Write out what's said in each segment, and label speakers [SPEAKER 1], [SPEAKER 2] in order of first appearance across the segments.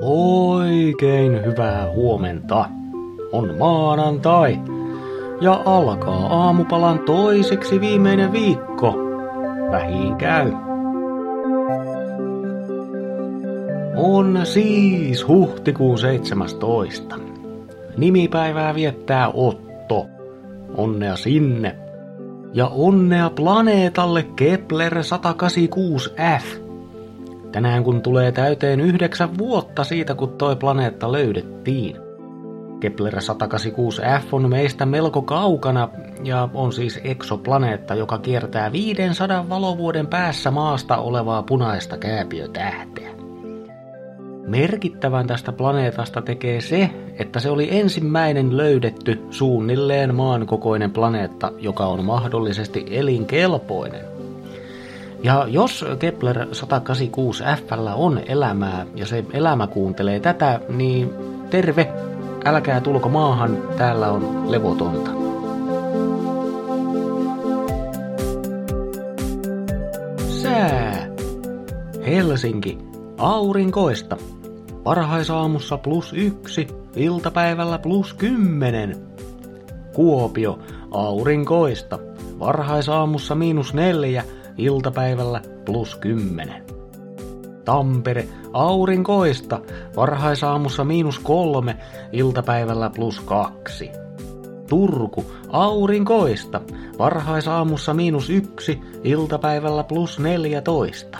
[SPEAKER 1] Oikein hyvää huomenta. On maanantai ja alkaa aamupalan toiseksi viimeinen viikko. Vähin käy. On siis huhtikuun 17. Nimipäivää viettää Otto. Onnea sinne. Ja onnea planeetalle Kepler 186f. Tänään kun tulee täyteen yhdeksän vuotta siitä, kun toi planeetta löydettiin. Kepler 186f on meistä melko kaukana ja on siis eksoplaneetta, joka kiertää 500 valovuoden päässä maasta olevaa punaista kääpiötähteä. Merkittävän tästä planeetasta tekee se, että se oli ensimmäinen löydetty suunnilleen maan kokoinen planeetta, joka on mahdollisesti elinkelpoinen. Ja jos Kepler 186 f on elämää ja se elämä kuuntelee tätä, niin terve, älkää tulko maahan, täällä on levotonta. Sää. Helsinki. Aurinkoista. Varhaisaamussa plus yksi, iltapäivällä plus kymmenen. Kuopio. Aurinkoista. Varhaisaamussa miinus neljä, iltapäivällä plus 10. Tampere, aurinkoista, varhaisaamussa miinus kolme, iltapäivällä plus kaksi. Turku, aurinkoista, varhaisaamussa miinus yksi, iltapäivällä plus 14.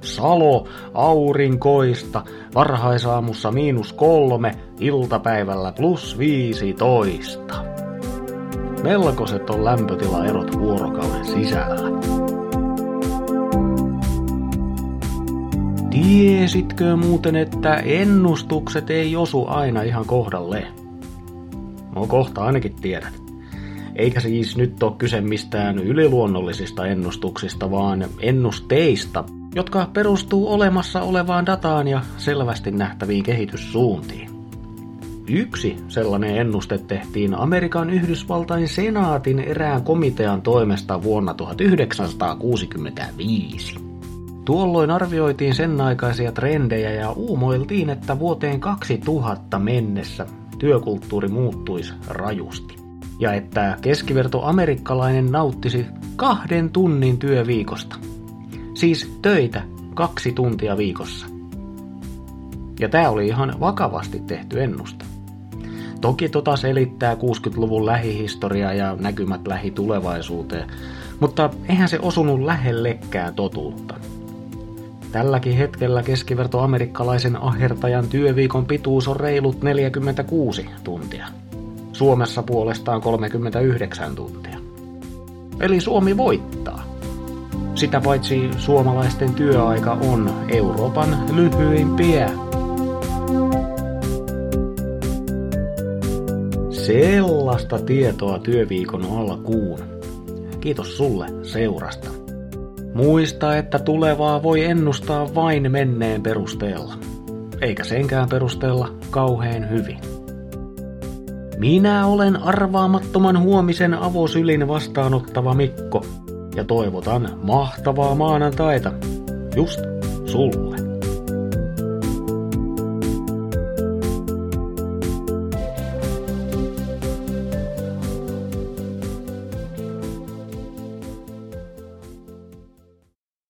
[SPEAKER 1] Salo, aurinkoista, varhaisaamussa miinus kolme, iltapäivällä plus 15. Melkoiset on lämpötilaerot vuorokauden sisällä. Tiesitkö muuten, että ennustukset ei osu aina ihan kohdalle? No kohta ainakin tiedät. Eikä siis nyt ole kyse mistään yliluonnollisista ennustuksista, vaan ennusteista, jotka perustuu olemassa olevaan dataan ja selvästi nähtäviin kehityssuuntiin. Yksi sellainen ennuste tehtiin Amerikan Yhdysvaltain senaatin erään komitean toimesta vuonna 1965. Tuolloin arvioitiin sen aikaisia trendejä ja uumoiltiin, että vuoteen 2000 mennessä työkulttuuri muuttuisi rajusti. Ja että keskiverto amerikkalainen nauttisi kahden tunnin työviikosta. Siis töitä kaksi tuntia viikossa. Ja tämä oli ihan vakavasti tehty ennuste. Toki tota selittää 60-luvun lähihistoria ja näkymät lähitulevaisuuteen, mutta eihän se osunut lähellekään totuutta. Tälläkin hetkellä keskiverto amerikkalaisen ahertajan työviikon pituus on reilut 46 tuntia. Suomessa puolestaan 39 tuntia. Eli Suomi voittaa. Sitä paitsi suomalaisten työaika on Euroopan lyhyimpiä. Sellaista tietoa työviikon alkuun. Kiitos sulle seurasta. Muista, että tulevaa voi ennustaa vain menneen perusteella. Eikä senkään perusteella kauheen hyvin. Minä olen arvaamattoman huomisen avosylin vastaanottava Mikko ja toivotan mahtavaa maanantaita just sulle.